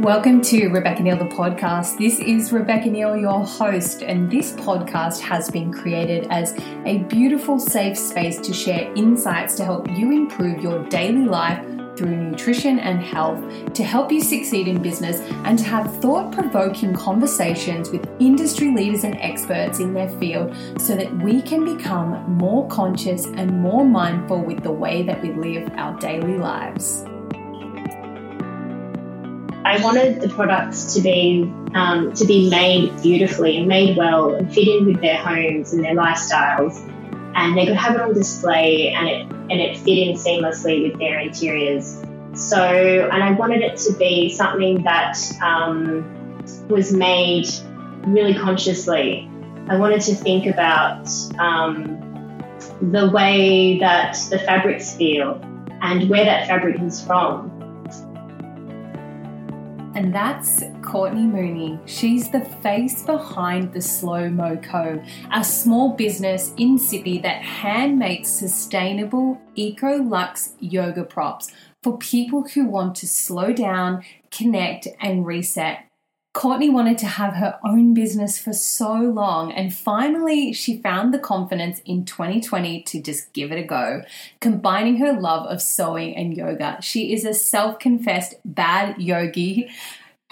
Welcome to Rebecca Neal, the podcast. This is Rebecca Neal, your host, and this podcast has been created as a beautiful, safe space to share insights to help you improve your daily life through nutrition and health, to help you succeed in business, and to have thought provoking conversations with industry leaders and experts in their field so that we can become more conscious and more mindful with the way that we live our daily lives. I wanted the products to be um, to be made beautifully and made well and fit in with their homes and their lifestyles, and they could have it on display and it and it fit in seamlessly with their interiors. So, and I wanted it to be something that um, was made really consciously. I wanted to think about um, the way that the fabrics feel and where that fabric is from and that's Courtney Mooney. She's the face behind the Slow Mo Co, a small business in Sydney that hand makes sustainable, eco luxe yoga props for people who want to slow down, connect, and reset. Courtney wanted to have her own business for so long, and finally, she found the confidence in 2020 to just give it a go. Combining her love of sewing and yoga, she is a self confessed bad yogi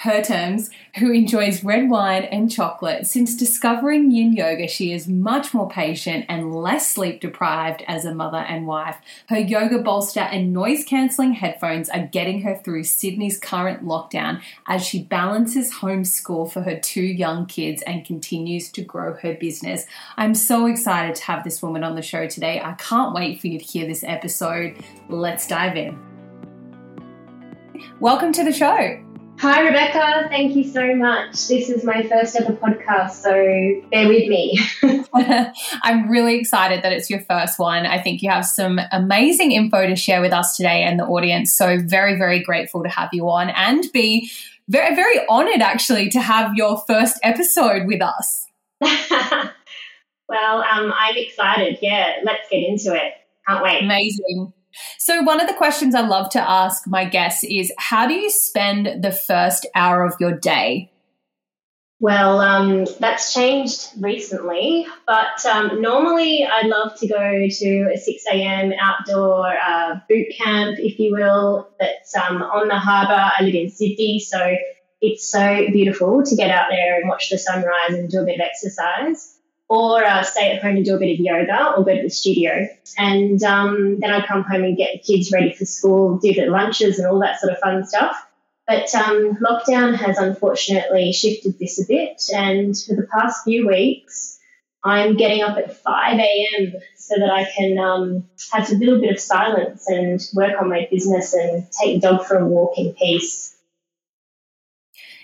her terms, who enjoys red wine and chocolate. Since discovering yin yoga, she is much more patient and less sleep deprived as a mother and wife. Her yoga bolster and noise cancelling headphones are getting her through Sydney's current lockdown as she balances homeschool for her two young kids and continues to grow her business. I'm so excited to have this woman on the show today. I can't wait for you to hear this episode. Let's dive in. Welcome to the show. Hi, Rebecca. Thank you so much. This is my first ever podcast, so bear with me. I'm really excited that it's your first one. I think you have some amazing info to share with us today and the audience. So, very, very grateful to have you on and be very, very honored actually to have your first episode with us. well, um, I'm excited. Yeah, let's get into it. Can't wait. Amazing. So, one of the questions I love to ask my guests is how do you spend the first hour of your day? Well, um, that's changed recently, but um, normally I love to go to a 6 a.m. outdoor uh, boot camp, if you will, that's um, on the harbour. I live in Sydney, so it's so beautiful to get out there and watch the sunrise and do a bit of exercise or uh, stay at home and do a bit of yoga or go to the studio. And um, then I'd come home and get the kids ready for school, do the lunches and all that sort of fun stuff. But um, lockdown has unfortunately shifted this a bit. And for the past few weeks, I'm getting up at 5 a.m. so that I can um, have a little bit of silence and work on my business and take the dog for a walk in peace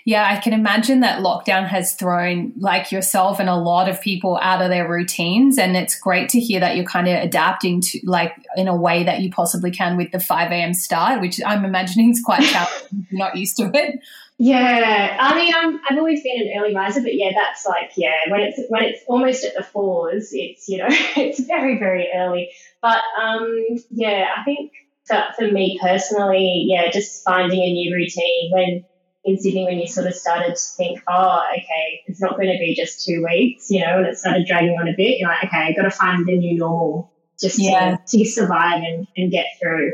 yeah, I can imagine that lockdown has thrown like yourself and a lot of people out of their routines. And it's great to hear that you're kind of adapting to like in a way that you possibly can with the 5 a.m. start, which I'm imagining is quite challenging you're not used to it. Yeah, I mean, I'm, I've always been an early riser, but yeah, that's like, yeah, when it's when it's almost at the fours, it's you know, it's very very early. But um, yeah, I think for, for me personally, yeah, just finding a new routine when in Sydney when you sort of started to think, oh, okay, it's not going to be just two weeks, you know, and it started dragging on a bit. You're like, okay, I've got to find the new normal just yeah. to, to survive and, and get through.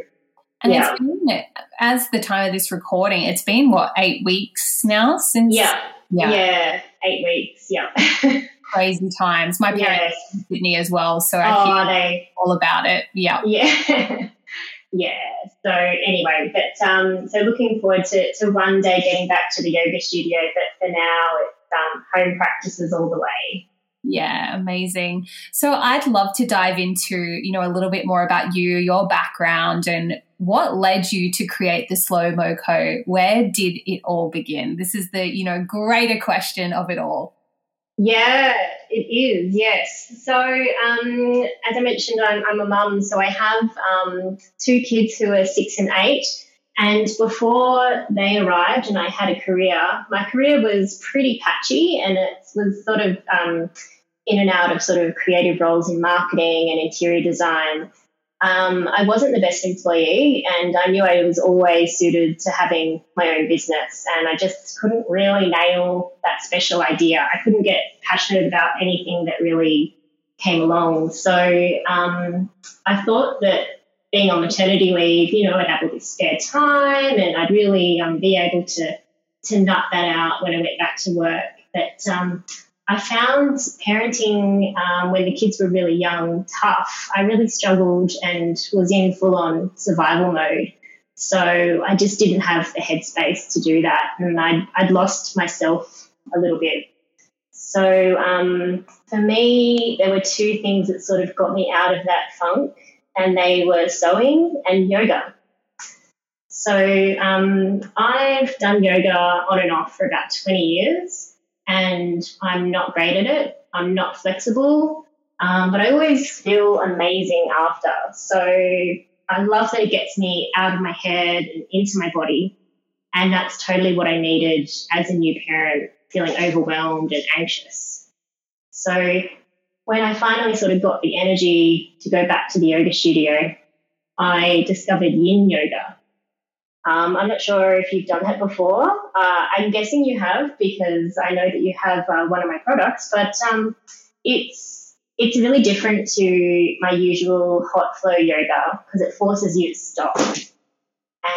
And yeah. it's been, as the time of this recording, it's been what, eight weeks now since? Yeah. Yeah. Yeah. Eight weeks. Yeah. Crazy times. My parents in Sydney as well. So I oh, they, all about it. Yeah. Yeah. yeah. So anyway, but um, so looking forward to, to one day getting back to the yoga studio, but for now it's um, home practices all the way. Yeah, amazing. So I'd love to dive into, you know, a little bit more about you, your background and what led you to create the Slow Mo Co. Where did it all begin? This is the, you know, greater question of it all. Yeah, it is. Yes. So, um, as I mentioned, I'm, I'm a mum, so I have um, two kids who are six and eight. And before they arrived and I had a career, my career was pretty patchy and it was sort of um, in and out of sort of creative roles in marketing and interior design. Um, I wasn't the best employee, and I knew I was always suited to having my own business. And I just couldn't really nail that special idea. I couldn't get passionate about anything that really came along. So um, I thought that being on maternity leave, you know, I'd have all this spare time, and I'd really um, be able to to nut that out when I went back to work. But um, I found parenting um, when the kids were really young tough. I really struggled and was in full on survival mode. So I just didn't have the headspace to do that. And I'd, I'd lost myself a little bit. So um, for me, there were two things that sort of got me out of that funk, and they were sewing and yoga. So um, I've done yoga on and off for about 20 years and I'm not great at it. I'm not flexible, um, but I always feel amazing after. So I love that it gets me out of my head and into my body. And that's totally what I needed as a new parent, feeling overwhelmed and anxious. So when I finally sort of got the energy to go back to the yoga studio, I discovered yin yoga. Um, I'm not sure if you've done that before. Uh, I'm guessing you have because I know that you have uh, one of my products, but um, it's it's really different to my usual hot flow yoga because it forces you to stop.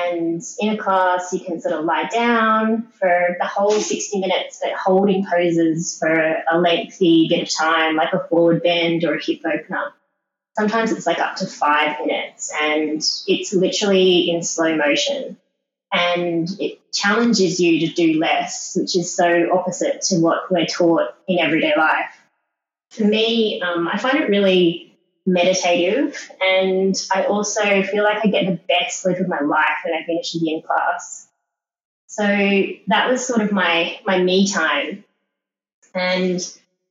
And in a class, you can sort of lie down for the whole 60 minutes, but holding poses for a lengthy bit of time, like a forward bend or a hip opener sometimes it's like up to five minutes and it's literally in slow motion and it challenges you to do less, which is so opposite to what we're taught in everyday life. For me, um, I find it really meditative and I also feel like I get the best sleep of my life when I finish a yin class. So that was sort of my, my me time. And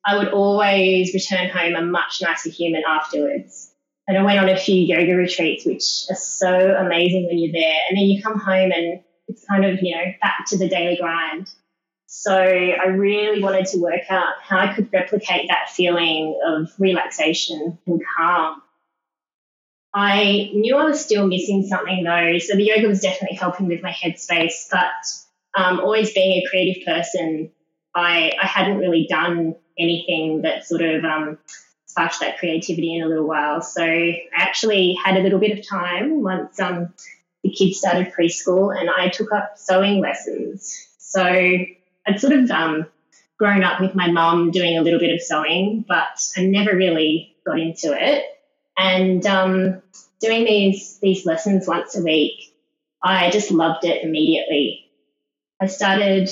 I would always return home a much nicer human afterwards. And I went on a few yoga retreats, which are so amazing when you're there. And then you come home and it's kind of, you know, back to the daily grind. So I really wanted to work out how I could replicate that feeling of relaxation and calm. I knew I was still missing something though. So the yoga was definitely helping with my headspace, but um, always being a creative person, I, I hadn't really done anything that sort of um, sparked that creativity in a little while. So I actually had a little bit of time once um, the kids started preschool and I took up sewing lessons. So I'd sort of um, grown up with my mum doing a little bit of sewing, but I never really got into it. And um, doing these these lessons once a week, I just loved it immediately. I started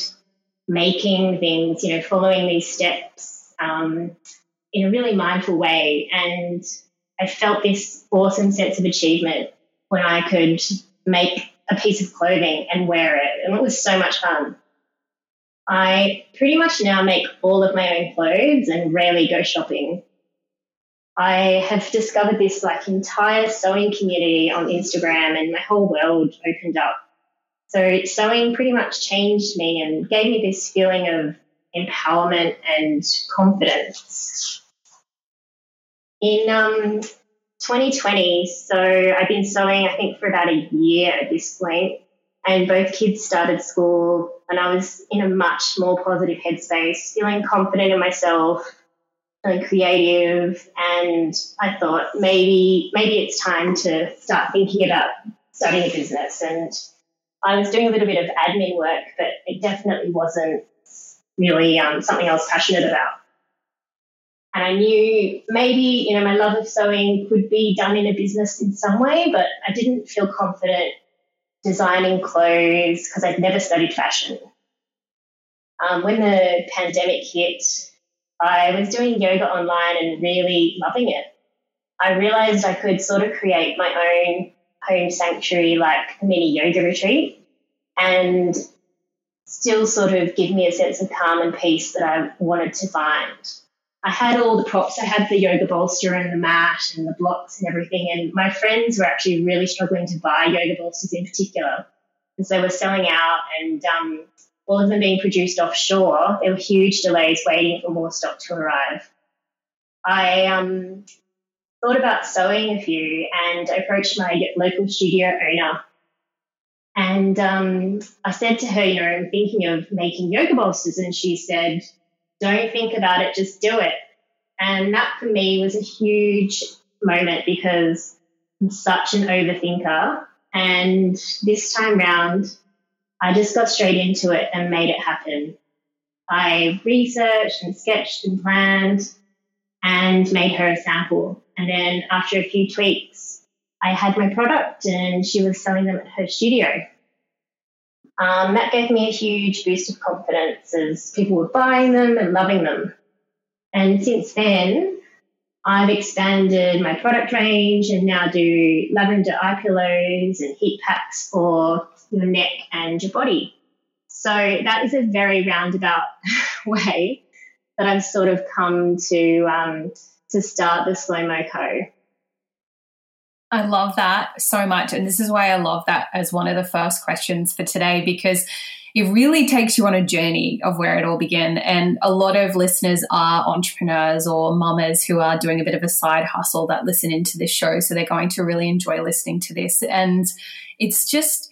making things, you know, following these steps um, in a really mindful way. And I felt this awesome sense of achievement when I could make a piece of clothing and wear it. And it was so much fun. I pretty much now make all of my own clothes and rarely go shopping. I have discovered this like entire sewing community on Instagram and my whole world opened up so sewing pretty much changed me and gave me this feeling of empowerment and confidence. In um, 2020, so I've been sewing, I think, for about a year at this point, and both kids started school, and I was in a much more positive headspace, feeling confident in myself, feeling creative, and I thought maybe maybe it's time to start thinking about starting a business and I was doing a little bit of admin work, but it definitely wasn't really um, something I was passionate about. And I knew maybe, you know, my love of sewing could be done in a business in some way, but I didn't feel confident designing clothes because I'd never studied fashion. Um, when the pandemic hit, I was doing yoga online and really loving it. I realized I could sort of create my own home sanctuary like mini yoga retreat and still sort of give me a sense of calm and peace that I wanted to find. I had all the props. I had the yoga bolster and the mat and the blocks and everything. And my friends were actually really struggling to buy yoga bolsters in particular because they were selling out and um, all of them being produced offshore. There were huge delays waiting for more stock to arrive. I um, thought about sewing a few and approached my local studio owner. And um, I said to her, you know, I'm thinking of making yoga bolsters. And she said, don't think about it, just do it. And that for me was a huge moment because I'm such an overthinker. And this time round, I just got straight into it and made it happen. I researched and sketched and planned and made her a sample. And then after a few tweaks, I had my product and she was selling them at her studio. Um, that gave me a huge boost of confidence as people were buying them and loving them. And since then, I've expanded my product range and now do lavender eye pillows and heat packs for your neck and your body. So that is a very roundabout way that I've sort of come to um, to start the Slow Mo Co. I love that so much. And this is why I love that as one of the first questions for today because it really takes you on a journey of where it all began. And a lot of listeners are entrepreneurs or mamas who are doing a bit of a side hustle that listen into this show. So they're going to really enjoy listening to this. And it's just,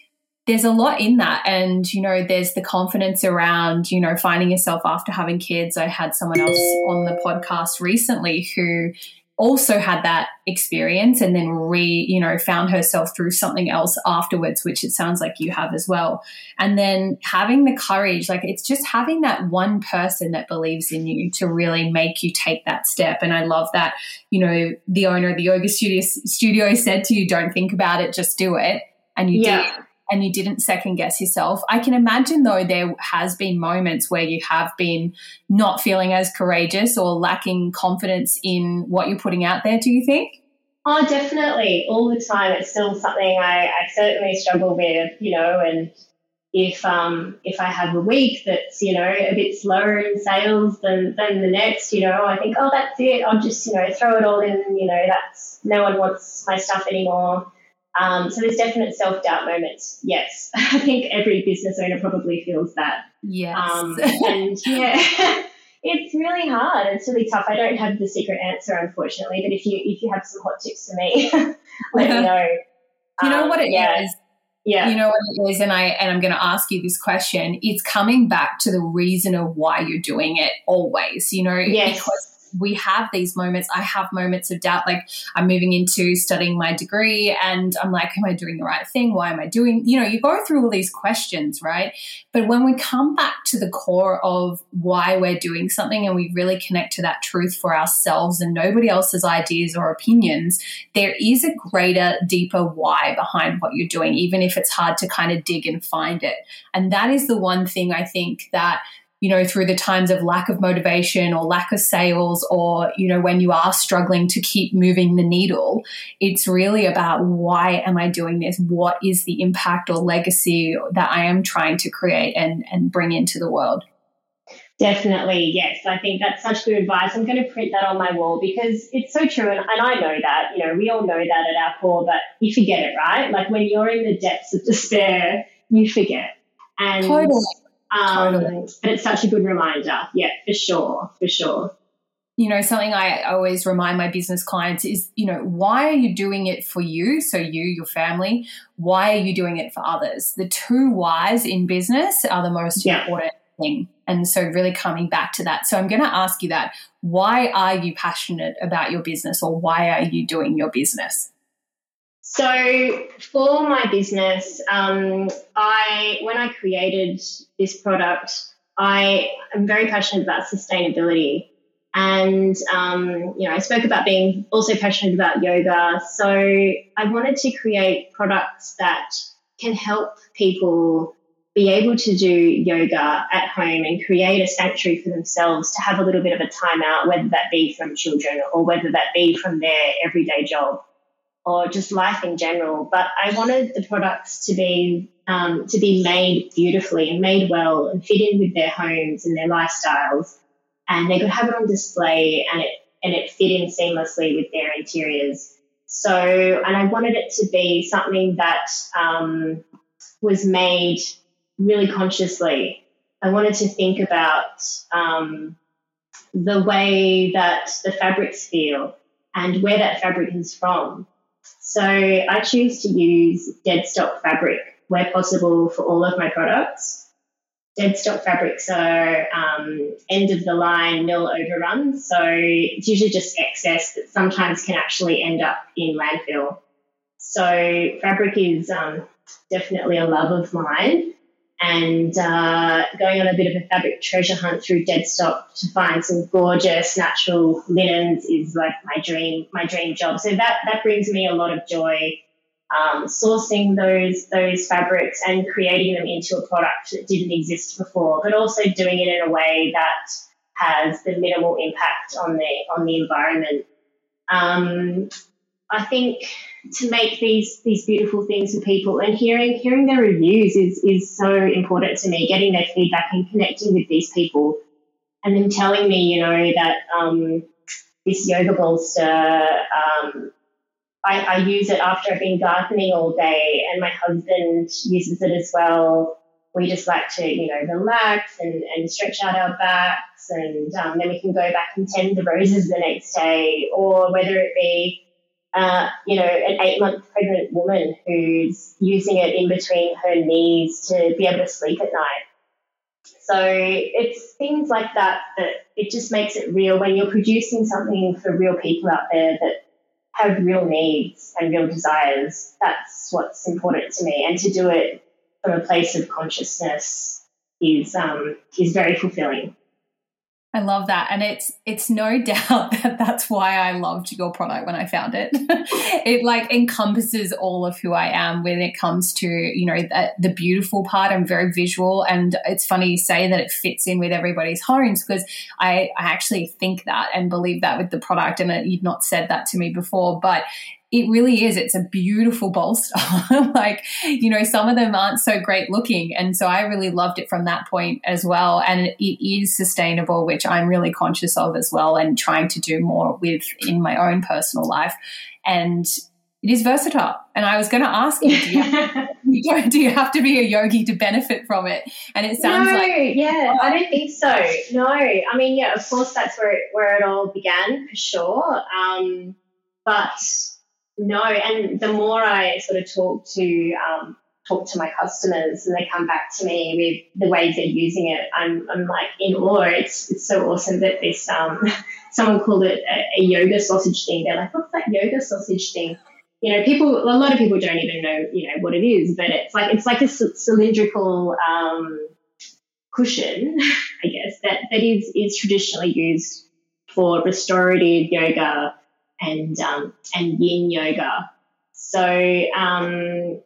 there's a lot in that. And, you know, there's the confidence around, you know, finding yourself after having kids. I had someone else on the podcast recently who also had that experience and then re you know found herself through something else afterwards which it sounds like you have as well and then having the courage like it's just having that one person that believes in you to really make you take that step and i love that you know the owner of the yoga studio studio said to you don't think about it just do it and you yeah. did and you didn't second guess yourself. I can imagine though there has been moments where you have been not feeling as courageous or lacking confidence in what you're putting out there, do you think? Oh, definitely. All the time. It's still something I, I certainly struggle with, you know, and if um if I have a week that's, you know, a bit slower in sales than than the next, you know, I think, oh that's it. I'll just, you know, throw it all in, you know, that's no one wants my stuff anymore. Um, so there's definite self doubt moments. Yes, I think every business owner probably feels that. Yes. Um, and yeah, it's really hard. It's really tough. I don't have the secret answer, unfortunately. But if you if you have some hot tips for me, let me know. You know um, what it yeah. is. Yeah. You know what it is, and I and I'm going to ask you this question. It's coming back to the reason of why you're doing it always. You know, yes. because we have these moments. I have moments of doubt, like I'm moving into studying my degree and I'm like, am I doing the right thing? Why am I doing, you know, you go through all these questions, right? But when we come back to the core of why we're doing something and we really connect to that truth for ourselves and nobody else's ideas or opinions, there is a greater, deeper why behind what you're doing, even if it's hard to kind of dig and find it. And that is the one thing I think that you know, through the times of lack of motivation or lack of sales, or, you know, when you are struggling to keep moving the needle, it's really about why am I doing this? What is the impact or legacy that I am trying to create and, and bring into the world? Definitely, yes. I think that's such good advice. I'm going to print that on my wall because it's so true. And, and I know that, you know, we all know that at our core, but you forget it, right? Like when you're in the depths of despair, you forget. And totally um, totally. But it's such a good reminder. Yeah, for sure, for sure. You know, something I always remind my business clients is, you know, why are you doing it for you? So, you, your family, why are you doing it for others? The two whys in business are the most yeah. important thing. And so, really coming back to that. So, I'm going to ask you that. Why are you passionate about your business or why are you doing your business? So for my business, um, I when I created this product, I am very passionate about sustainability, and um, you know I spoke about being also passionate about yoga. So I wanted to create products that can help people be able to do yoga at home and create a sanctuary for themselves to have a little bit of a time out, whether that be from children or whether that be from their everyday job or just life in general. But I wanted the products to be um, to be made beautifully and made well and fit in with their homes and their lifestyles, and they could have it on display and it and it fit in seamlessly with their interiors. So, and I wanted it to be something that um, was made really consciously. I wanted to think about um, the way that the fabrics feel and where that fabric is from. So I choose to use dead stock fabric where possible for all of my products. Dead stock fabrics are um, end of the line mill overruns, so it's usually just excess that sometimes can actually end up in landfill. So fabric is um, definitely a love of mine and uh, going on a bit of a fabric treasure hunt through Deadstock to find some gorgeous natural linens is like my dream my dream job. So that that brings me a lot of joy. Um, sourcing those those fabrics and creating them into a product that didn't exist before, but also doing it in a way that has the minimal impact on the on the environment. Um, I think to make these these beautiful things for people and hearing hearing their reviews is is so important to me. Getting their feedback and connecting with these people, and then telling me, you know, that um, this yoga bolster, um, I, I use it after I've been gardening all day, and my husband uses it as well. We just like to, you know, relax and, and stretch out our backs, and um, then we can go back and tend the roses the next day, or whether it be uh, you know, an eight month pregnant woman who's using it in between her knees to be able to sleep at night. So it's things like that that it just makes it real when you're producing something for real people out there that have real needs and real desires. That's what's important to me, and to do it from a place of consciousness is um, is very fulfilling. I love that. And it's it's no doubt that that's why I loved your product when I found it. it like encompasses all of who I am when it comes to, you know, the, the beautiful part. I'm very visual and it's funny you say that it fits in with everybody's homes because I, I actually think that and believe that with the product and it, you've not said that to me before, but it really is. It's a beautiful bolster. like, you know, some of them aren't so great looking. And so I really loved it from that point as well. And it is sustainable, which I'm really conscious of as well and trying to do more with in my own personal life. And it is versatile. And I was going to ask you, do you, have, do you have to be a yogi to benefit from it? And it sounds like no, like yeah, I don't think so. No, I mean, yeah, of course, that's where it, where it all began for sure. Um, but no, and the more I sort of talk to um, talk to my customers and they come back to me with the ways they're using it, I'm, I'm like in awe. It's, it's so awesome that this um, someone called it a, a yoga sausage thing. They're like, what's that yoga sausage thing? You know, people. A lot of people don't even know, you know, what it is. But it's like it's like a cylindrical um, cushion, I guess that that is is traditionally used for restorative yoga and um, and Yin yoga. So, um,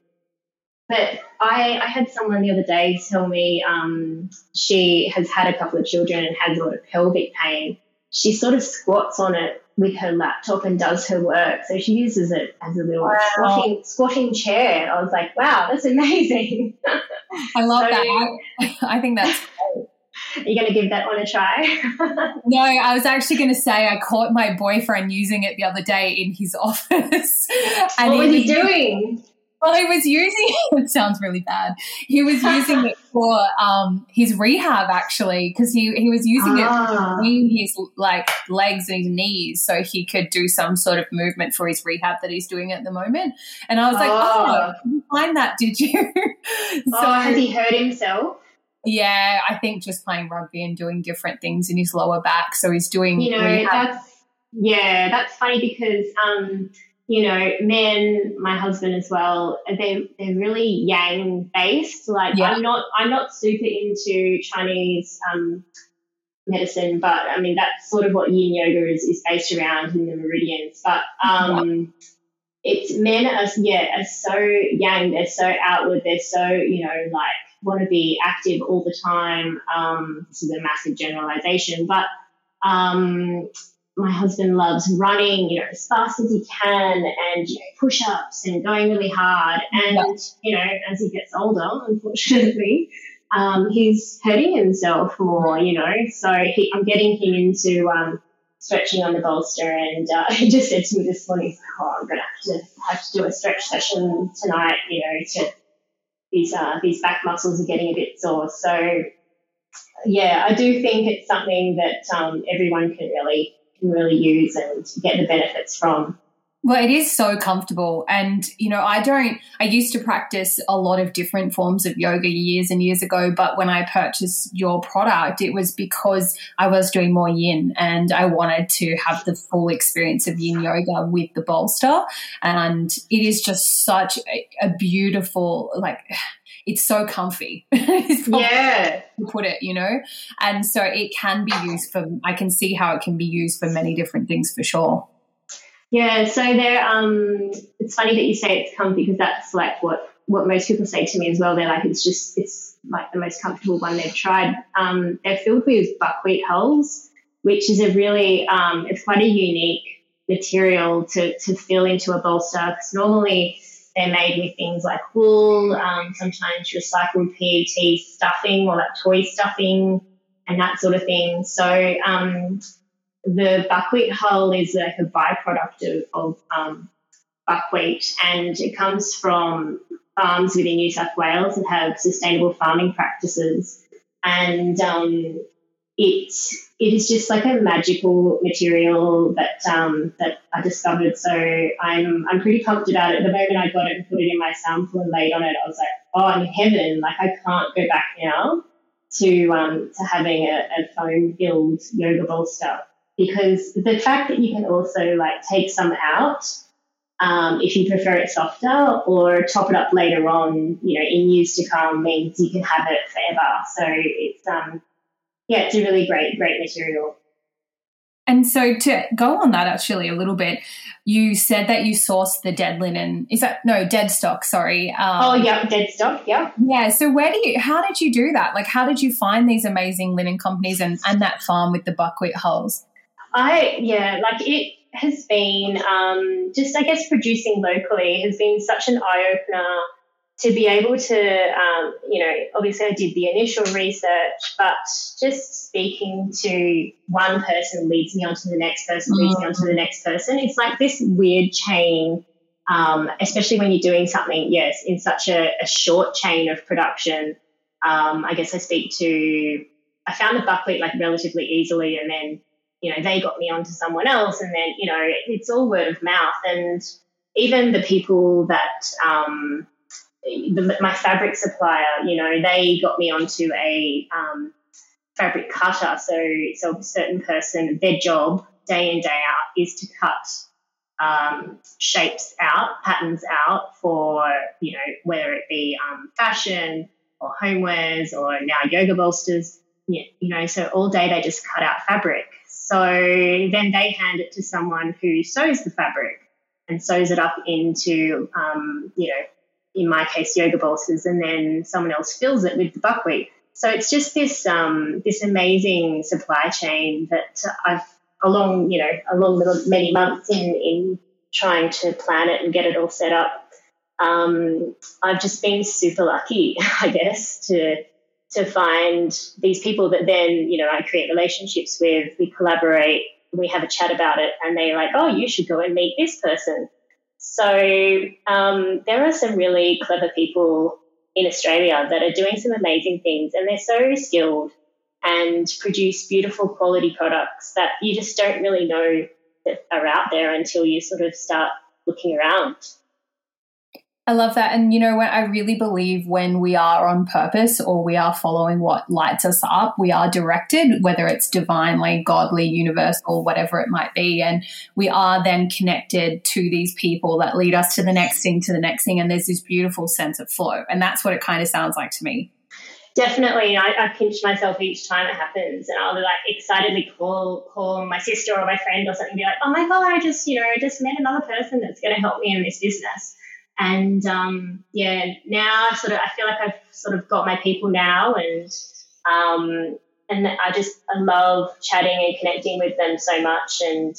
but I, I had someone the other day tell me um, she has had a couple of children and has a lot of pelvic pain. She sort of squats on it with her laptop and does her work. So she uses it as a little wow. squatting, squatting chair. I was like, wow, that's amazing. I love so, that. I, I think that's are you going to give that one a try? no, I was actually going to say I caught my boyfriend using it the other day in his office. and what was he, he doing? Well, he was using it. sounds really bad. He was using it for um, his rehab actually, because he, he was using ah. it between his like legs and his knees, so he could do some sort of movement for his rehab that he's doing at the moment. And I was like, "Oh, oh you find that? Did you?" so, oh, has he hurt himself? Yeah, I think just playing rugby and doing different things in his lower back. So he's doing. You know, rehab. that's yeah, that's funny because um, you know, men, my husband as well, they they're really yang based. Like yeah. I'm not I'm not super into Chinese um, medicine, but I mean that's sort of what Yin yoga is, is based around in the meridians. But um, yeah. it's men are yeah are so yang. They're so outward. They're so you know like want to be active all the time. Um, this is a massive generalization, but um, my husband loves running, you know, as fast as he can and, you know, push ups and going really hard. And, yeah. you know, as he gets older, unfortunately, um, he's hurting himself more, you know. So he, I'm getting him into um, stretching on the bolster. And uh, he just said to me this morning, oh, I'm going to have to have to do a stretch session tonight, you know, to these uh, these back muscles are getting a bit sore. So yeah, I do think it's something that um, everyone can really can really use and get the benefits from. Well, it is so comfortable. And, you know, I don't, I used to practice a lot of different forms of yoga years and years ago. But when I purchased your product, it was because I was doing more yin and I wanted to have the full experience of yin yoga with the bolster. And it is just such a, a beautiful, like, it's so comfy. yeah. To put it, you know? And so it can be used for, I can see how it can be used for many different things for sure. Yeah, so they're um it's funny that you say it's comfy because that's like what what most people say to me as well. They're like it's just it's like the most comfortable one they've tried. Um, they're filled with buckwheat hulls, which is a really um, it's quite a unique material to to fill into a bolster because normally they're made with things like wool, um, sometimes recycled PET stuffing or like toy stuffing and that sort of thing. So um, the buckwheat hull is like a byproduct of, of um, buckwheat and it comes from farms within New South Wales that have sustainable farming practices. And um, it, it is just like a magical material that um, that I discovered. So I'm I'm pretty pumped about it. The moment I got it and put it in my sample and laid on it, I was like, oh, I'm in heaven! Like I can't go back now to um, to having a, a foam filled yoga bolster because the fact that you can also like take some out um, if you prefer it softer or top it up later on, you know, in years to come means you can have it forever. So it's um, yeah, it's a really great, great material. And so to go on that actually a little bit, you said that you sourced the dead linen. Is that no dead stock? Sorry. Um, oh yeah, dead stock. Yeah. Yeah. So where do you? How did you do that? Like, how did you find these amazing linen companies and and that farm with the buckwheat hulls? I yeah, like it has been um, just I guess producing locally has been such an eye opener to be able to um, you know obviously I did the initial research, but just speaking to one person leads me on to the next person, leads me on to the next person. It's like this weird chain. Um, especially when you're doing something, yes, in such a, a short chain of production. Um, I guess I speak to, I found the buckwheat like relatively easily, and then you know, they got me onto someone else. And then, you know, it's all word of mouth. And even the people that, um, the, my fabric supplier, you know, they got me onto a um, fabric cutter. So, so a certain person, their job day in, day out is to cut um, shapes out, patterns out for, you know, whether it be um, fashion or homewares or now yoga bolsters. You know, so all day they just cut out fabric. So then they hand it to someone who sews the fabric and sews it up into, um, you know, in my case, yoga bolsters, and then someone else fills it with the buckwheat. So it's just this um, this amazing supply chain that I've along you know along many months in in trying to plan it and get it all set up. Um, I've just been super lucky, I guess, to to find these people that then, you know, I create relationships with, we collaborate, we have a chat about it, and they're like, oh, you should go and meet this person. So um, there are some really clever people in Australia that are doing some amazing things, and they're so skilled and produce beautiful quality products that you just don't really know that are out there until you sort of start looking around. I love that. And, you know, I really believe when we are on purpose or we are following what lights us up, we are directed, whether it's divinely, godly, universal, whatever it might be. And we are then connected to these people that lead us to the next thing, to the next thing. And there's this beautiful sense of flow. And that's what it kind of sounds like to me. Definitely. I, I pinch myself each time it happens and I'll be like excitedly call call my sister or my friend or something, be like, oh my God, I just, you know, just met another person that's going to help me in this business and um, yeah, now I sort of I feel like I've sort of got my people now, and um, and I just I love chatting and connecting with them so much, and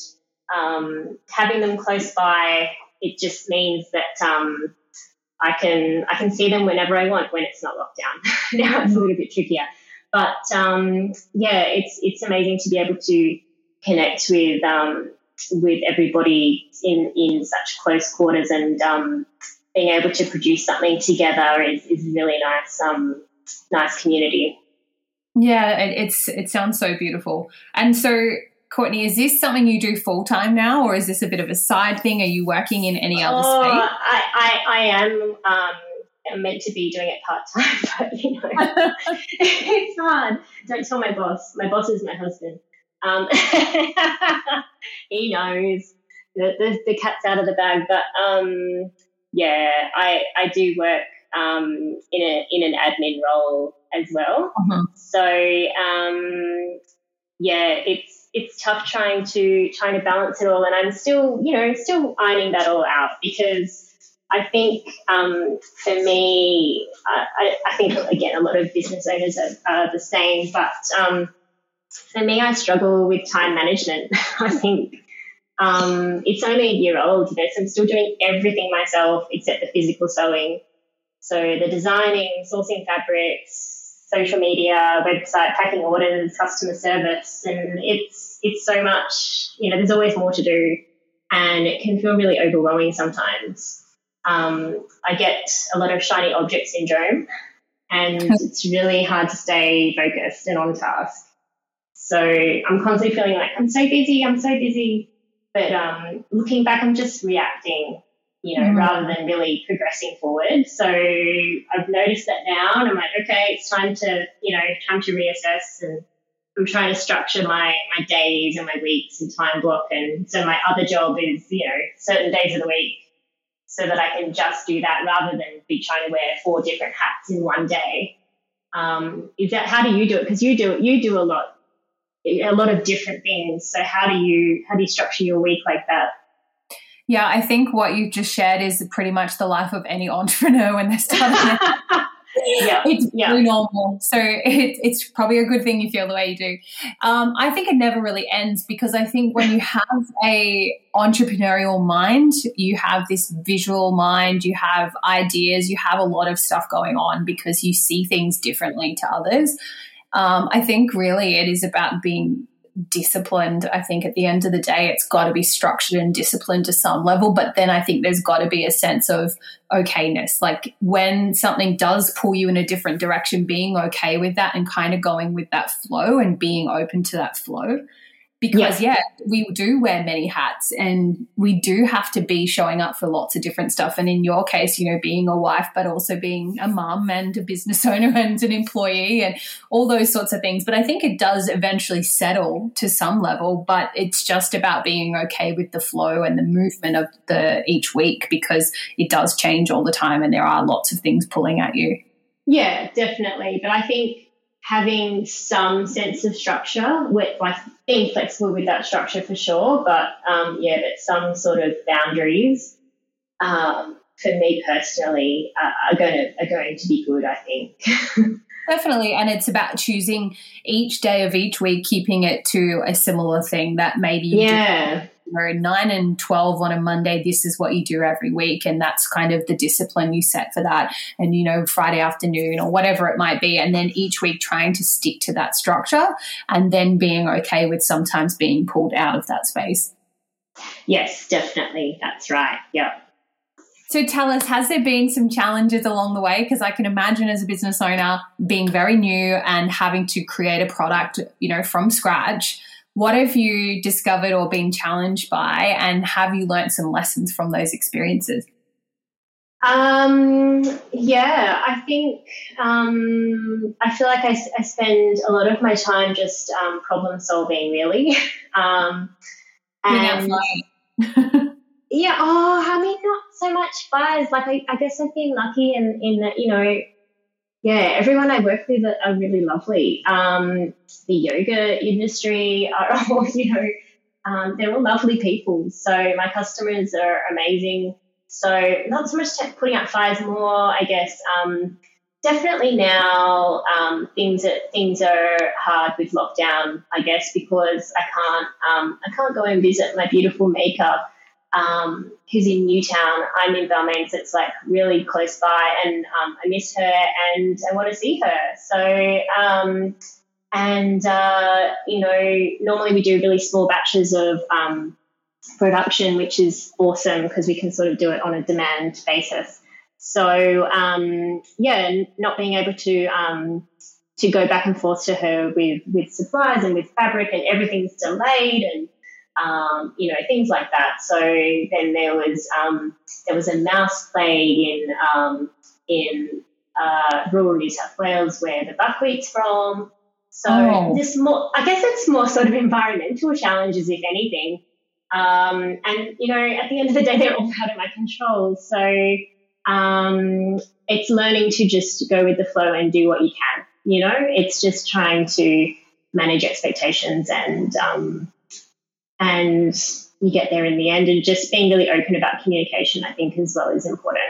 um, having them close by. It just means that um, I can I can see them whenever I want when it's not locked down. now it's a little bit trickier, but um, yeah, it's it's amazing to be able to connect with um, with everybody in, in such close quarters and um, being able to produce something together is, is really nice, um, nice community. Yeah, it, it's it sounds so beautiful. And so Courtney, is this something you do full time now, or is this a bit of a side thing? Are you working in any other oh, space? I, I, I am. Um, I'm meant to be doing it part time, but you know, it's hard. Don't tell my boss. My boss is my husband. Um, he knows the, the, the, cat's out of the bag. But um, yeah, I I do work um, in a in an admin role as well. Uh-huh. So um, yeah, it's it's tough trying to trying to balance it all, and I'm still you know still ironing that all out because. I think um, for me, I, I, think again a lot of business owners are, are the same, but um, for me, I struggle with time management. I think um, it's only a year old, you know, so I'm still doing everything myself except the physical sewing. So the designing, sourcing fabrics, social media, website, packing orders, customer service, and it's it's so much. You know, there's always more to do, and it can feel really overwhelming sometimes. Um, I get a lot of shiny object syndrome, and it's really hard to stay focused and on task. So I'm constantly feeling like I'm so busy, I'm so busy. But um, looking back, I'm just reacting, you know, mm-hmm. rather than really progressing forward. So I've noticed that now, and I'm like, okay, it's time to, you know, time to reassess. And I'm trying to structure my my days and my weeks and time block. And so my other job is, you know, certain days of the week, so that I can just do that rather than be trying to wear four different hats in one day. Um, is that how do you do it? Because you do you do a lot a lot of different things. So how do you how do you structure your week like that? Yeah, I think what you've just shared is pretty much the life of any entrepreneur when they're starting. yeah, it's yeah. really normal. So it, it's probably a good thing you feel the way you do. Um, I think it never really ends because I think when you have a entrepreneurial mind, you have this visual mind, you have ideas, you have a lot of stuff going on because you see things differently to others. Um, I think really it is about being disciplined. I think at the end of the day, it's got to be structured and disciplined to some level. But then I think there's got to be a sense of okayness. Like when something does pull you in a different direction, being okay with that and kind of going with that flow and being open to that flow because yeah. yeah. we do wear many hats and we do have to be showing up for lots of different stuff and in your case you know being a wife but also being a mum and a business owner and an employee and all those sorts of things but i think it does eventually settle to some level but it's just about being okay with the flow and the movement of the each week because it does change all the time and there are lots of things pulling at you yeah definitely but i think having some sense of structure, with like being flexible with that structure for sure, but um, yeah, but some sort of boundaries um, for me personally uh, are going to are going to be good. I think. Definitely. And it's about choosing each day of each week, keeping it to a similar thing that maybe yeah know, nine and 12 on a Monday, this is what you do every week. And that's kind of the discipline you set for that. And, you know, Friday afternoon or whatever it might be. And then each week trying to stick to that structure and then being okay with sometimes being pulled out of that space. Yes, definitely. That's right. Yeah. So tell us, has there been some challenges along the way? Because I can imagine as a business owner being very new and having to create a product, you know, from scratch what have you discovered or been challenged by, and have you learned some lessons from those experiences? Um, yeah, I think um, I feel like I, I, spend a lot of my time just um, problem solving, really. Um, and yeah, oh, I mean, not so much fires. Like, I, I guess I've been lucky in in that you know yeah, everyone I work with are, really lovely. Um, the yoga industry are all, you know, um, they're all lovely people. So my customers are amazing. So not so much putting out fires, more I guess. Um, definitely now um, things are things are hard with lockdown. I guess because I can't um, I can't go and visit my beautiful maker um, who's in Newtown. I'm in Balmain, so it's like really close by, and um, I miss her and I want to see her. So, um, and uh, you know, normally we do really small batches of um, production, which is awesome because we can sort of do it on a demand basis. So, um, yeah, not being able to um, to go back and forth to her with with supplies and with fabric, and everything's delayed and um, you know things like that. So then there was um, there was a mouse plague in um, in uh, rural New South Wales where the buckwheat's from. So oh. this more, I guess it's more sort of environmental challenges, if anything. Um, and you know, at the end of the day, they're all out of my control. So um, it's learning to just go with the flow and do what you can. You know, it's just trying to manage expectations and um, and you get there in the end. And just being really open about communication, I think, as well is important.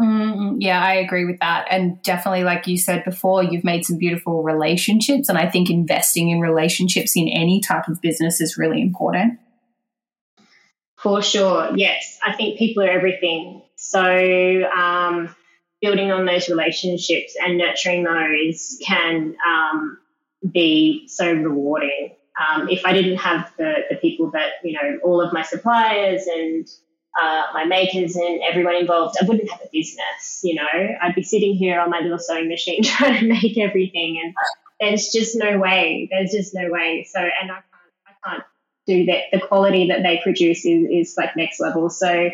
Mm, yeah, I agree with that. And definitely, like you said before, you've made some beautiful relationships. And I think investing in relationships in any type of business is really important. For sure. Yes. I think people are everything. So, um, building on those relationships and nurturing those can um, be so rewarding. Um, if I didn't have the, the people that, you know, all of my suppliers and uh, my makers and everyone involved, I wouldn't have a business. You know, I'd be sitting here on my little sewing machine trying to make everything, and there's just no way. There's just no way. So, and I can't, I can't do that. The quality that they produce is, is like next level. So,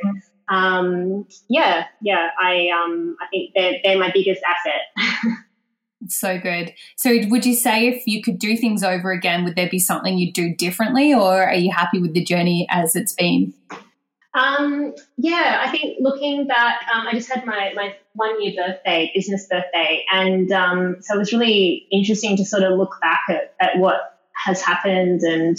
um, yeah, yeah, I um, I think they're they're my biggest asset. so good. So, would you say if you could do things over again, would there be something you'd do differently, or are you happy with the journey as it's been? Um, yeah, I think looking back, um, I just had my, my one year birthday, business birthday, and um, so it was really interesting to sort of look back at, at what has happened. And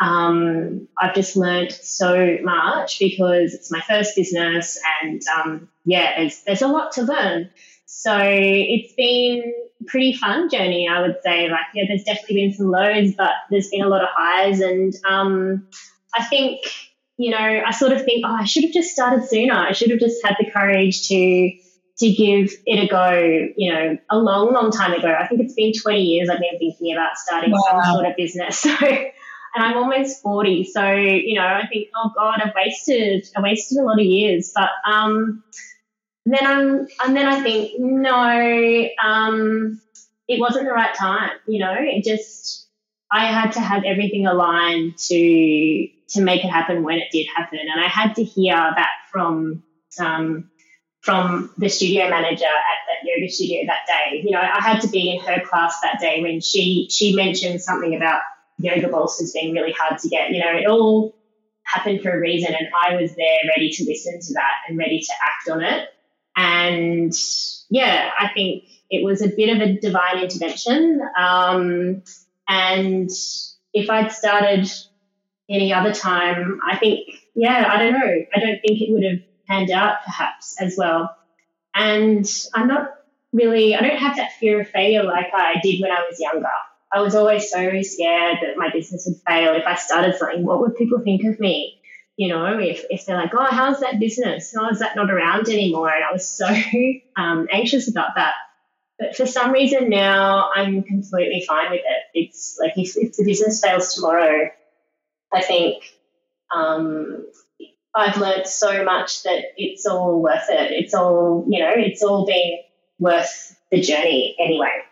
um, I've just learned so much because it's my first business, and um, yeah, there's, there's a lot to learn. So it's been a pretty fun journey, I would say. Like, yeah, there's definitely been some lows, but there's been a lot of highs, and um, I think you know, I sort of think, oh, I should have just started sooner. I should have just had the courage to to give it a go, you know, a long, long time ago. I think it's been 20 years I've been thinking about starting wow. some sort of business. So, and I'm almost 40. So, you know, I think, oh God, I've wasted, I wasted a lot of years. But um, then I'm, and then I think, no, um, it wasn't the right time. You know, it just, I had to have everything aligned to to make it happen when it did happen. And I had to hear that from um, from the studio manager at that yoga studio that day. You know, I had to be in her class that day when she she mentioned something about yoga bolsters being really hard to get. You know, it all happened for a reason, and I was there ready to listen to that and ready to act on it. And yeah, I think it was a bit of a divine intervention. Um, and if I'd started any other time, I think, yeah, I don't know. I don't think it would have panned out perhaps as well. And I'm not really, I don't have that fear of failure like I did when I was younger. I was always so scared that my business would fail. If I started something, what would people think of me? You know, if, if they're like, oh, how's that business? How is that not around anymore? And I was so um, anxious about that. But for some reason now, I'm completely fine with it. It's like if, if the business fails tomorrow, I think um, I've learned so much that it's all worth it. It's all, you know, it's all been worth the journey anyway.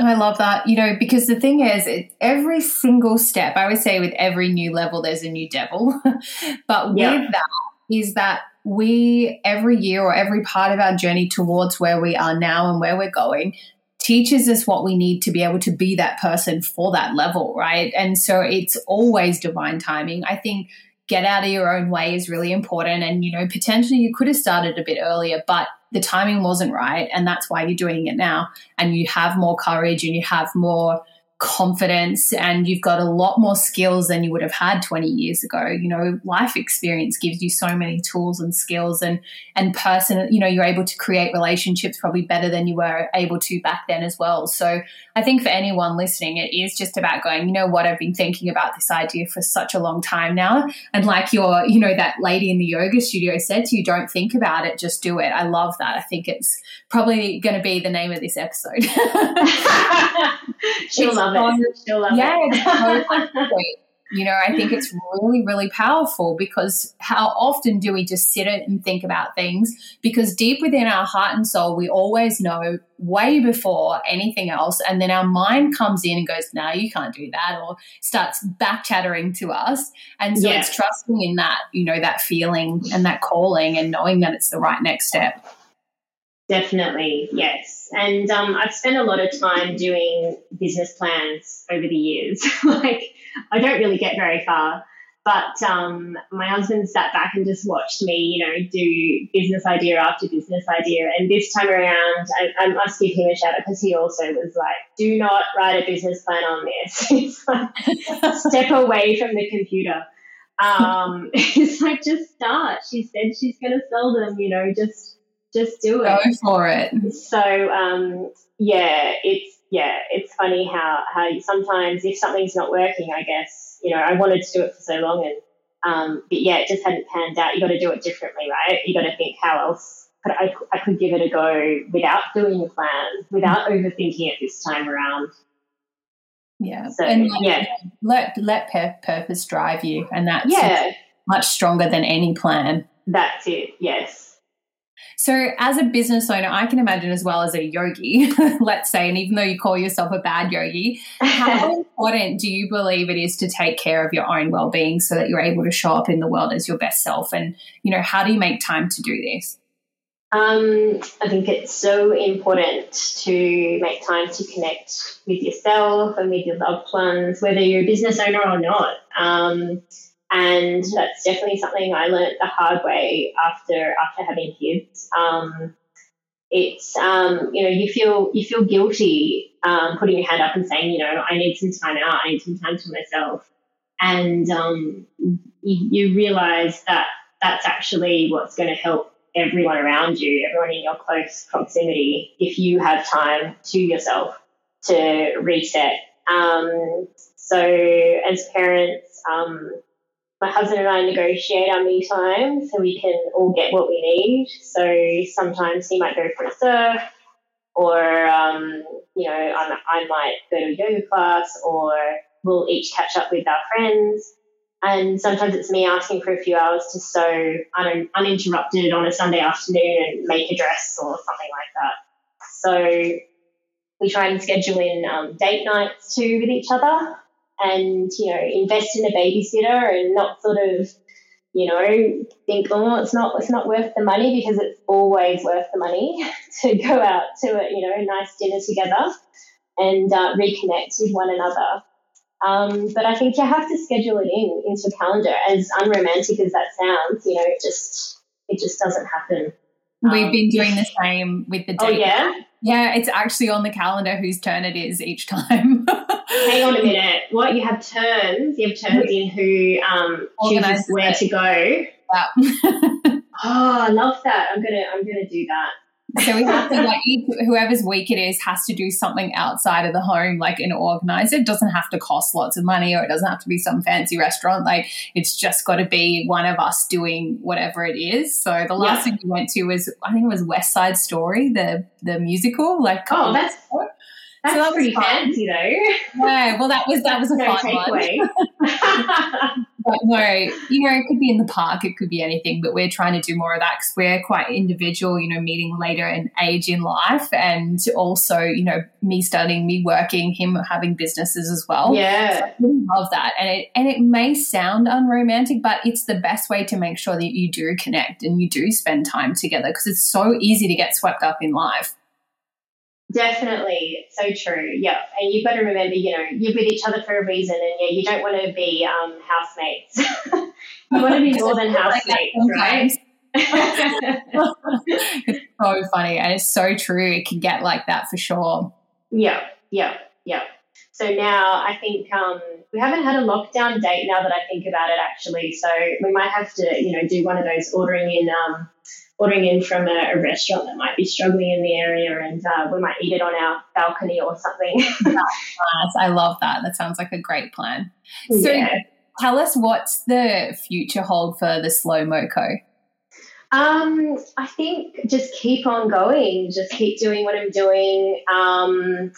I love that, you know, because the thing is, it, every single step, I would say with every new level, there's a new devil. but with that, is that we, every year or every part of our journey towards where we are now and where we're going, teaches us what we need to be able to be that person for that level, right? And so it's always divine timing. I think get out of your own way is really important. And, you know, potentially you could have started a bit earlier, but the timing wasn't right. And that's why you're doing it now. And you have more courage and you have more confidence and you've got a lot more skills than you would have had 20 years ago you know life experience gives you so many tools and skills and and person you know you're able to create relationships probably better than you were able to back then as well so i think for anyone listening it is just about going you know what i've been thinking about this idea for such a long time now. And like your you know that lady in the yoga studio said to you don't think about it just do it. I love that. I think it's probably going to be the name of this episode. She'll love it. She'll love yeah, it. You know, I think it's really, really powerful because how often do we just sit it and think about things? Because deep within our heart and soul, we always know way before anything else. And then our mind comes in and goes, no, you can't do that, or starts back chattering to us. And so yeah. it's trusting in that, you know, that feeling and that calling and knowing that it's the right next step. Definitely, yes. And um, I've spent a lot of time doing business plans over the years. like, I don't really get very far, but um, my husband sat back and just watched me, you know, do business idea after business idea. And this time around, I, I must give him a shout out because he also was like, "Do not write a business plan on this. like step away from the computer." Um, it's like just start. She said she's going to sell them, you know, just just do it. Go for it. So um, yeah, it's yeah, it's funny how how sometimes if something's not working, I guess you know I wanted to do it for so long and um, but yeah, it just hadn't panned out. You got to do it differently, right? You got to think how else could I I could give it a go without doing a plan, without overthinking it this time around. Yeah, so, and like, yeah, let let purpose drive you, and that's yeah much stronger than any plan. That's it. Yes. So, as a business owner, I can imagine as well as a yogi, let's say, and even though you call yourself a bad yogi, how important do you believe it is to take care of your own well being so that you're able to show up in the world as your best self? And, you know, how do you make time to do this? Um, I think it's so important to make time to connect with yourself and with your loved ones, whether you're a business owner or not. Um, and that's definitely something I learned the hard way after after having kids. Um, it's um, you know you feel you feel guilty um, putting your hand up and saying you know I need some time out, I need some time to myself, and um, you, you realize that that's actually what's going to help everyone around you, everyone in your close proximity, if you have time to yourself to reset. Um, so as parents, um, my husband and I negotiate our me time so we can all get what we need. So sometimes he might go for a surf, or um, you know, I, I might go to a yoga class, or we'll each catch up with our friends. And sometimes it's me asking for a few hours to sew un- uninterrupted on a Sunday afternoon and make a dress or something like that. So we try and schedule in um, date nights too with each other and you know invest in a babysitter and not sort of you know think oh it's not it's not worth the money because it's always worth the money to go out to a you know a nice dinner together and uh, reconnect with one another. Um, but I think you have to schedule it in into a calendar. As unromantic as that sounds, you know, it just it just doesn't happen. We've um, been doing the same with the oh, date. Oh yeah, yeah. It's actually on the calendar whose turn it is each time. Hang on a minute. What you have turns? You have turns in who um, chooses where it. to go. Yeah. oh, I love that. I'm gonna I'm gonna do that. So we have to like whoever's week it is has to do something outside of the home, like and organize it. it. Doesn't have to cost lots of money, or it doesn't have to be some fancy restaurant. Like it's just got to be one of us doing whatever it is. So the last yeah. thing we went to was I think it was West Side Story, the the musical. Like oh, that's that's so that pretty fancy though. Yeah, well that was that was a no fun one. but no, you know, it could be in the park, it could be anything, but we're trying to do more of that because we're quite individual, you know, meeting later in age in life and also, you know, me studying, me working, him having businesses as well. Yeah. So I really love that. And it and it may sound unromantic, but it's the best way to make sure that you do connect and you do spend time together because it's so easy to get swept up in life. Definitely, so true. Yeah, and you've got to remember, you know, you're with each other for a reason, and yeah, you don't want to be um, housemates. you want to be more than housemates, right? it's so funny, and it's so true. It can get like that for sure. Yeah, yeah, yeah. So now I think um, we haven't had a lockdown date. Now that I think about it, actually, so we might have to, you know, do one of those ordering in. Um, ordering in from a, a, restaurant that might be struggling in the area and uh, we might eat it on our balcony or something. nice. I love that. That sounds like a great plan. So yeah. tell us what's the future hold for the Slow Mo Co? Um, I think just keep on going, just keep doing what I'm doing. Um,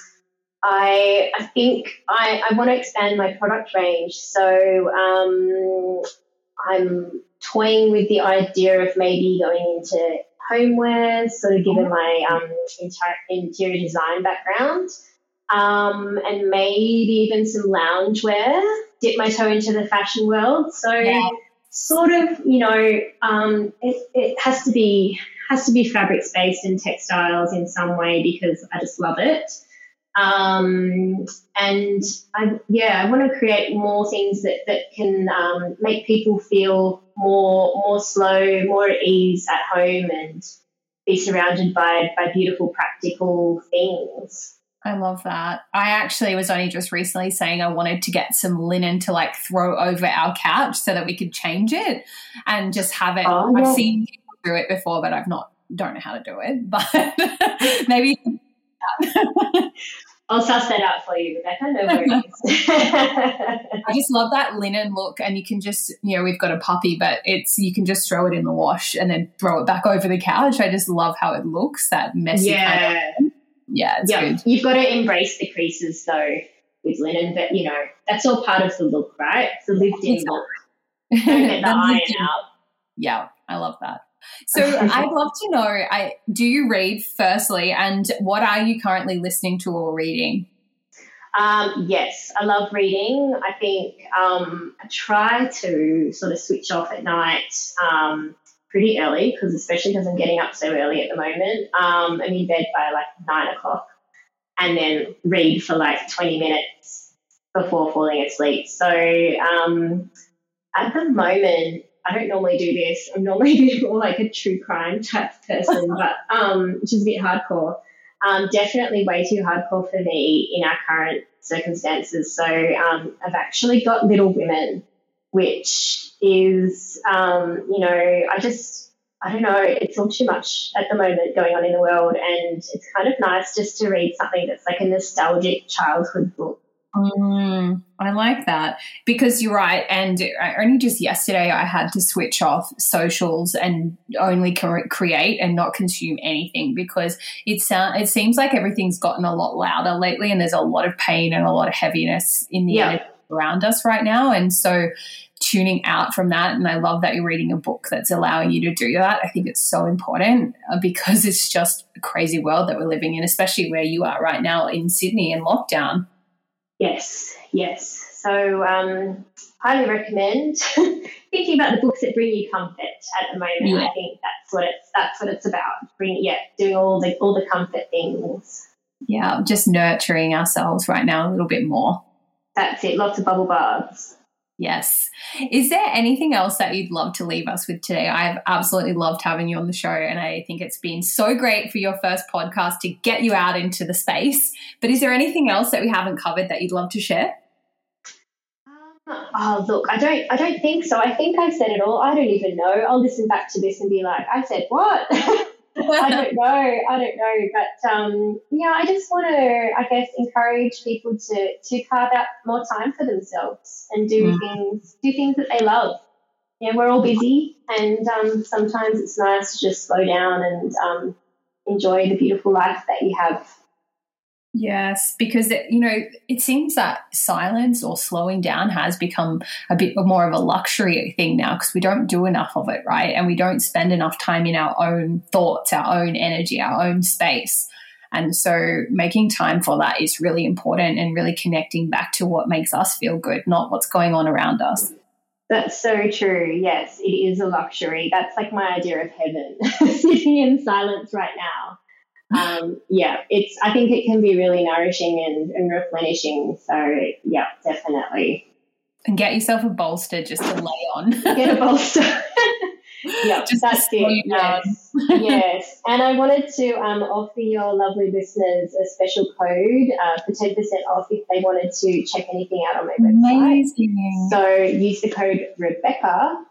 I, I think I, I want to expand my product range. So um, I'm toying with the idea of maybe going into homewares, sort of given my um, interior design background, um, and maybe even some loungewear. Dip my toe into the fashion world. So, yeah. sort of, you know, um, it, it has to be has to be fabrics based and textiles in some way because I just love it. Um, and I, yeah, I want to create more things that, that can um, make people feel more more slow, more at ease at home, and be surrounded by by beautiful, practical things. I love that. I actually was only just recently saying I wanted to get some linen to like throw over our couch so that we could change it and just have it. Oh, yeah. I've seen people do it before, but I've not don't know how to do it. But maybe I'll suss that out for you, Rebecca. No worries. I just love that linen look, and you can just, you know, we've got a puppy, but it's you can just throw it in the wash and then throw it back over the couch. I just love how it looks, that messy. Yeah, kind of yeah, yeah. Good. You've got to embrace the creases though with linen, but you know that's all part of the look, right? It's the lived-in look. Don't get the iron out. Yeah, I love that. So I'd love to know, I do you read firstly, and what are you currently listening to or reading? Um, yes, I love reading. I think um, I try to sort of switch off at night um, pretty early because, especially because I'm getting up so early at the moment. Um, I'm in bed by like nine o'clock, and then read for like 20 minutes before falling asleep. So um, at the moment, I don't normally do this. I'm normally more like a true crime type person, but um, which is a bit hardcore. Um, definitely way too hardcore for me in our current circumstances. So um, I've actually got Little Women, which is, um, you know, I just, I don't know, it's all too much at the moment going on in the world. And it's kind of nice just to read something that's like a nostalgic childhood book Mm, I like that because you're right. And only just yesterday, I had to switch off socials and only create and not consume anything because it sound, it seems like everything's gotten a lot louder lately, and there's a lot of pain and a lot of heaviness in the yeah. around us right now. And so, tuning out from that, and I love that you're reading a book that's allowing you to do that. I think it's so important uh, because it's just a crazy world that we're living in, especially where you are right now in Sydney in lockdown. Yes, yes. So, um, highly recommend thinking about the books that bring you comfort at the moment. Yeah. I think that's what it's that's what it's about. Bring yeah, doing all the all the comfort things. Yeah, just nurturing ourselves right now a little bit more. That's it. Lots of bubble baths. Yes. Is there anything else that you'd love to leave us with today? I've absolutely loved having you on the show, and I think it's been so great for your first podcast to get you out into the space. But is there anything else that we haven't covered that you'd love to share? Um, oh, look, I don't, I don't think so. I think I've said it all. I don't even know. I'll listen back to this and be like, I said what? I don't know. I don't know. But um, yeah, I just want to, I guess, encourage people to to carve out more time for themselves and do mm. things do things that they love. Yeah, we're all busy, and um, sometimes it's nice to just slow down and um, enjoy the beautiful life that you have Yes, because it, you know it seems that silence or slowing down has become a bit more of a luxury thing now because we don't do enough of it, right? And we don't spend enough time in our own thoughts, our own energy, our own space. And so making time for that is really important and really connecting back to what makes us feel good, not what's going on around us. That's so true. Yes, it is a luxury. That's like my idea of heaven, sitting in silence right now um, yeah, it's. I think it can be really nourishing and, and replenishing. So yeah, definitely. And get yourself a bolster just to lay on. Get a bolster. yeah, just that's it. Yes. yes. And I wanted to um, offer your lovely listeners a special code uh, for 10% off if they wanted to check anything out on my Amazing. website. So use the code Rebecca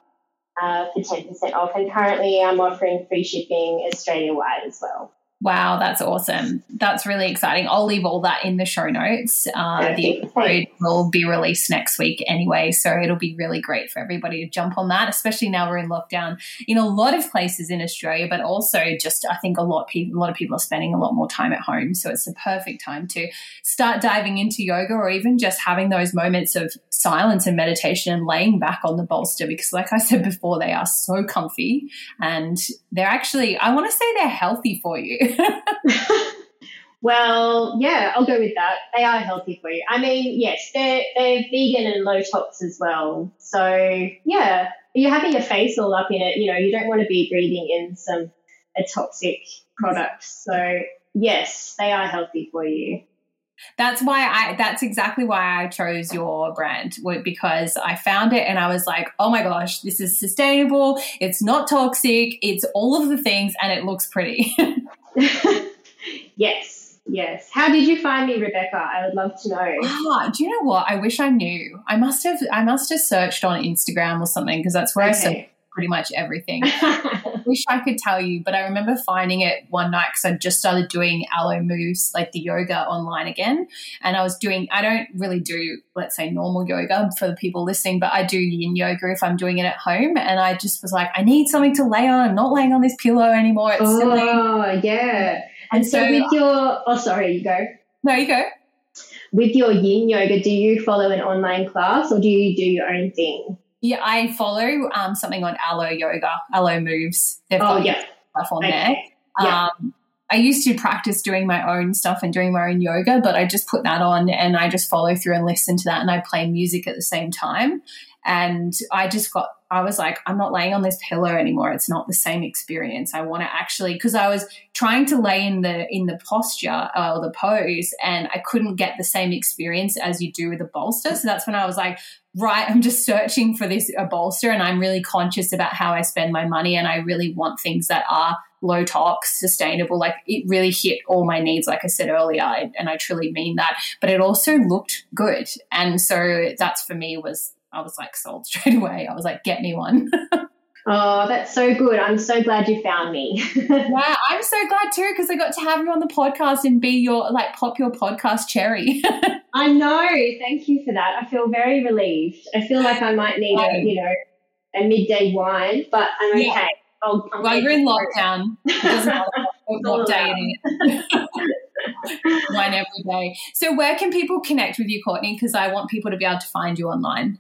uh, for 10% off. And currently I'm offering free shipping Australia wide as well. Wow, that's awesome. That's really exciting. I'll leave all that in the show notes. Uh, the episode will be released next week anyway, so it'll be really great for everybody to jump on that, especially now we're in lockdown in a lot of places in Australia, but also just I think a lot people, a lot of people are spending a lot more time at home, so it's the perfect time to start diving into yoga or even just having those moments of silence and meditation and laying back on the bolster because, like I said before, they are so comfy and they're actually I want to say they're healthy for you. well, yeah, I'll go with that. They are healthy for you. I mean, yes, they're they're vegan and low tox as well. So yeah, you're having your face all up in it. You know, you don't want to be breathing in some a toxic product. So yes, they are healthy for you. That's why I that's exactly why I chose your brand because I found it and I was like, "Oh my gosh, this is sustainable. It's not toxic. It's all of the things and it looks pretty." yes, yes. How did you find me, Rebecca? I would love to know. Ah, do you know what? I wish I knew. I must have. I must have searched on Instagram or something because that's where okay. I search pretty much everything. wish I could tell you, but I remember finding it one night because I just started doing Alo Moves, like the yoga online again. And I was doing, I don't really do, let's say, normal yoga for the people listening, but I do yin yoga if I'm doing it at home. And I just was like, I need something to lay on. I'm not laying on this pillow anymore. It's silly. oh, silly. yeah. And, and so, so with your, oh, sorry, you go. No, you go. With your yin yoga, do you follow an online class or do you do your own thing? Yeah, I follow um, something on Alo Yoga, Alo Moves. They've oh, got yeah. stuff on okay. there. Yeah. Um, I used to practice doing my own stuff and doing my own yoga, but I just put that on and I just follow through and listen to that and I play music at the same time. And I just got, I was like, I'm not laying on this pillow anymore. It's not the same experience. I want to actually, because I was trying to lay in the in the posture uh, or the pose, and I couldn't get the same experience as you do with a bolster. So that's when I was like, right, I'm just searching for this a bolster, and I'm really conscious about how I spend my money, and I really want things that are low tox, sustainable. Like it really hit all my needs, like I said earlier, and I truly mean that. But it also looked good, and so that's for me was I was like sold straight away. I was like, get me one. Oh, that's so good. I'm so glad you found me. yeah, I'm so glad too because I got to have you on the podcast and be your like pop your podcast cherry. I know. Thank you for that. I feel very relieved. I feel like I might need a, you know, a midday wine, but I'm yeah. okay. I'll, I'll well, you're in lockdown. It doesn't matter what day it is. wine every day. So where can people connect with you, Courtney? Because I want people to be able to find you online.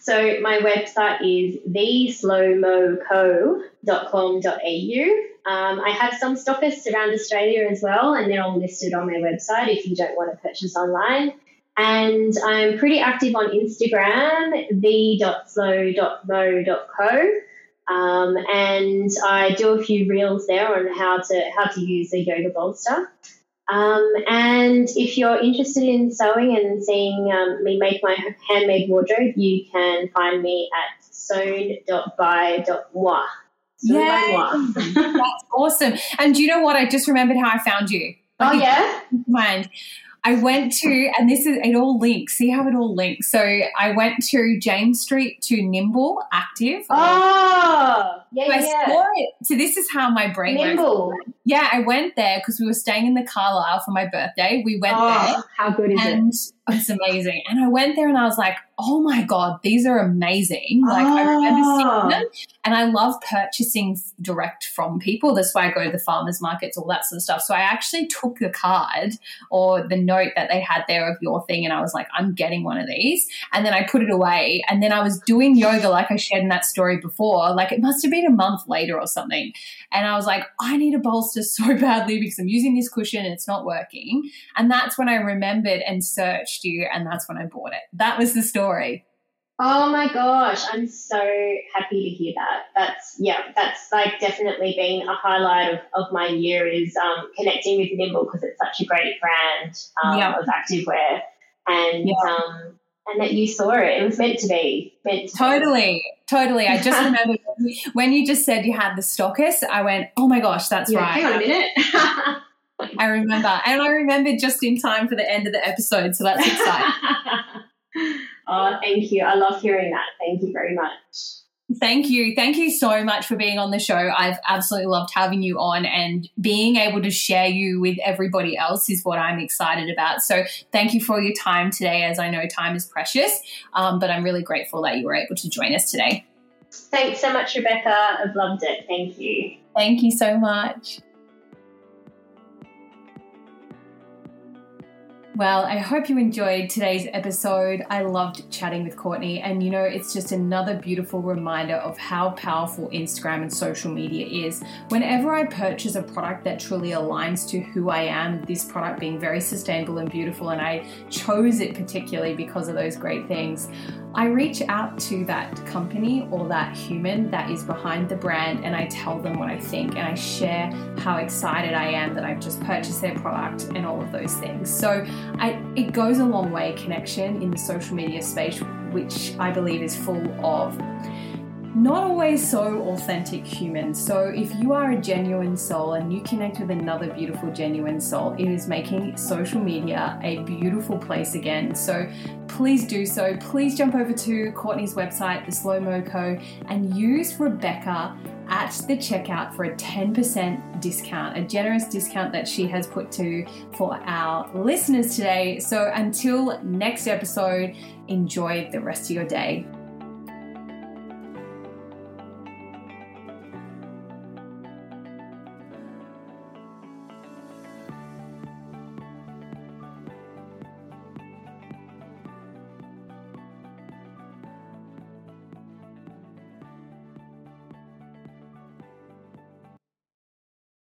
So my website is theslowmoco.com.au. Um, I have some stockists around Australia as well, and they're all listed on my website if you don't want to purchase online. And I'm pretty active on Instagram, the.slow.mo.co. Um, and I do a few reels there on how to how to use the yoga bolster. Um, and if you're interested in sewing and seeing um, me make my handmade wardrobe, you can find me at sewn.by.moi. Yeah, that's awesome. And do you know what? I just remembered how I found you. Like, oh yeah, mind. I went to, and this is, it all links. See how it all links. So I went to James Street to Nimble Active. Oh, yeah, so I yeah. saw it. So this is how my brain Nimble. works. Yeah, I went there because we were staying in the Calile for my birthday. We went oh, there. How good is and it? It's amazing. And I went there and I was like, oh my God, these are amazing. Like, oh. I remember seeing ah. them. And I love purchasing direct from people. That's why I go to the farmers markets, all that sort of stuff. So I actually took the card or the note that they had there of your thing. And I was like, I'm getting one of these. And then I put it away. And then I was doing yoga, like I shared in that story before. Like, it must have been a month later or something. And I was like, I need a bolster so badly because I'm using this cushion and it's not working. And that's when I remembered and searched you. And that's when I bought it. That was the story. Oh my gosh, I'm so happy to hear that. That's yeah, that's like definitely been a highlight of, of my year is um, connecting with Nimble because it's such a great brand um, yeah. of activewear, and yeah. um, and that you saw it. It was meant to be. Meant to totally, be. totally. I just remember when you just said you had the stockist. I went, oh my gosh, that's yeah, right. Hang on a minute. I remember, and I remembered just in time for the end of the episode, so that's exciting. oh, thank you. I love hearing that. Thank you very much. Thank you. Thank you so much for being on the show. I've absolutely loved having you on and being able to share you with everybody else is what I'm excited about. So thank you for your time today, as I know time is precious. Um, but I'm really grateful that you were able to join us today. Thanks so much, Rebecca. I've loved it. Thank you. Thank you so much. Well, I hope you enjoyed today's episode. I loved chatting with Courtney, and you know, it's just another beautiful reminder of how powerful Instagram and social media is. Whenever I purchase a product that truly aligns to who I am, this product being very sustainable and beautiful, and I chose it particularly because of those great things, I reach out to that company or that human that is behind the brand and I tell them what I think and I share how excited I am that I've just purchased their product and all of those things. So I, it goes a long way connection in the social media space, which I believe is full of not always so authentic humans. So, if you are a genuine soul and you connect with another beautiful, genuine soul, it is making social media a beautiful place again. So, please do so. Please jump over to Courtney's website, The Slow Mo Co, and use Rebecca at the checkout for a 10% discount, a generous discount that she has put to for our listeners today. So, until next episode, enjoy the rest of your day.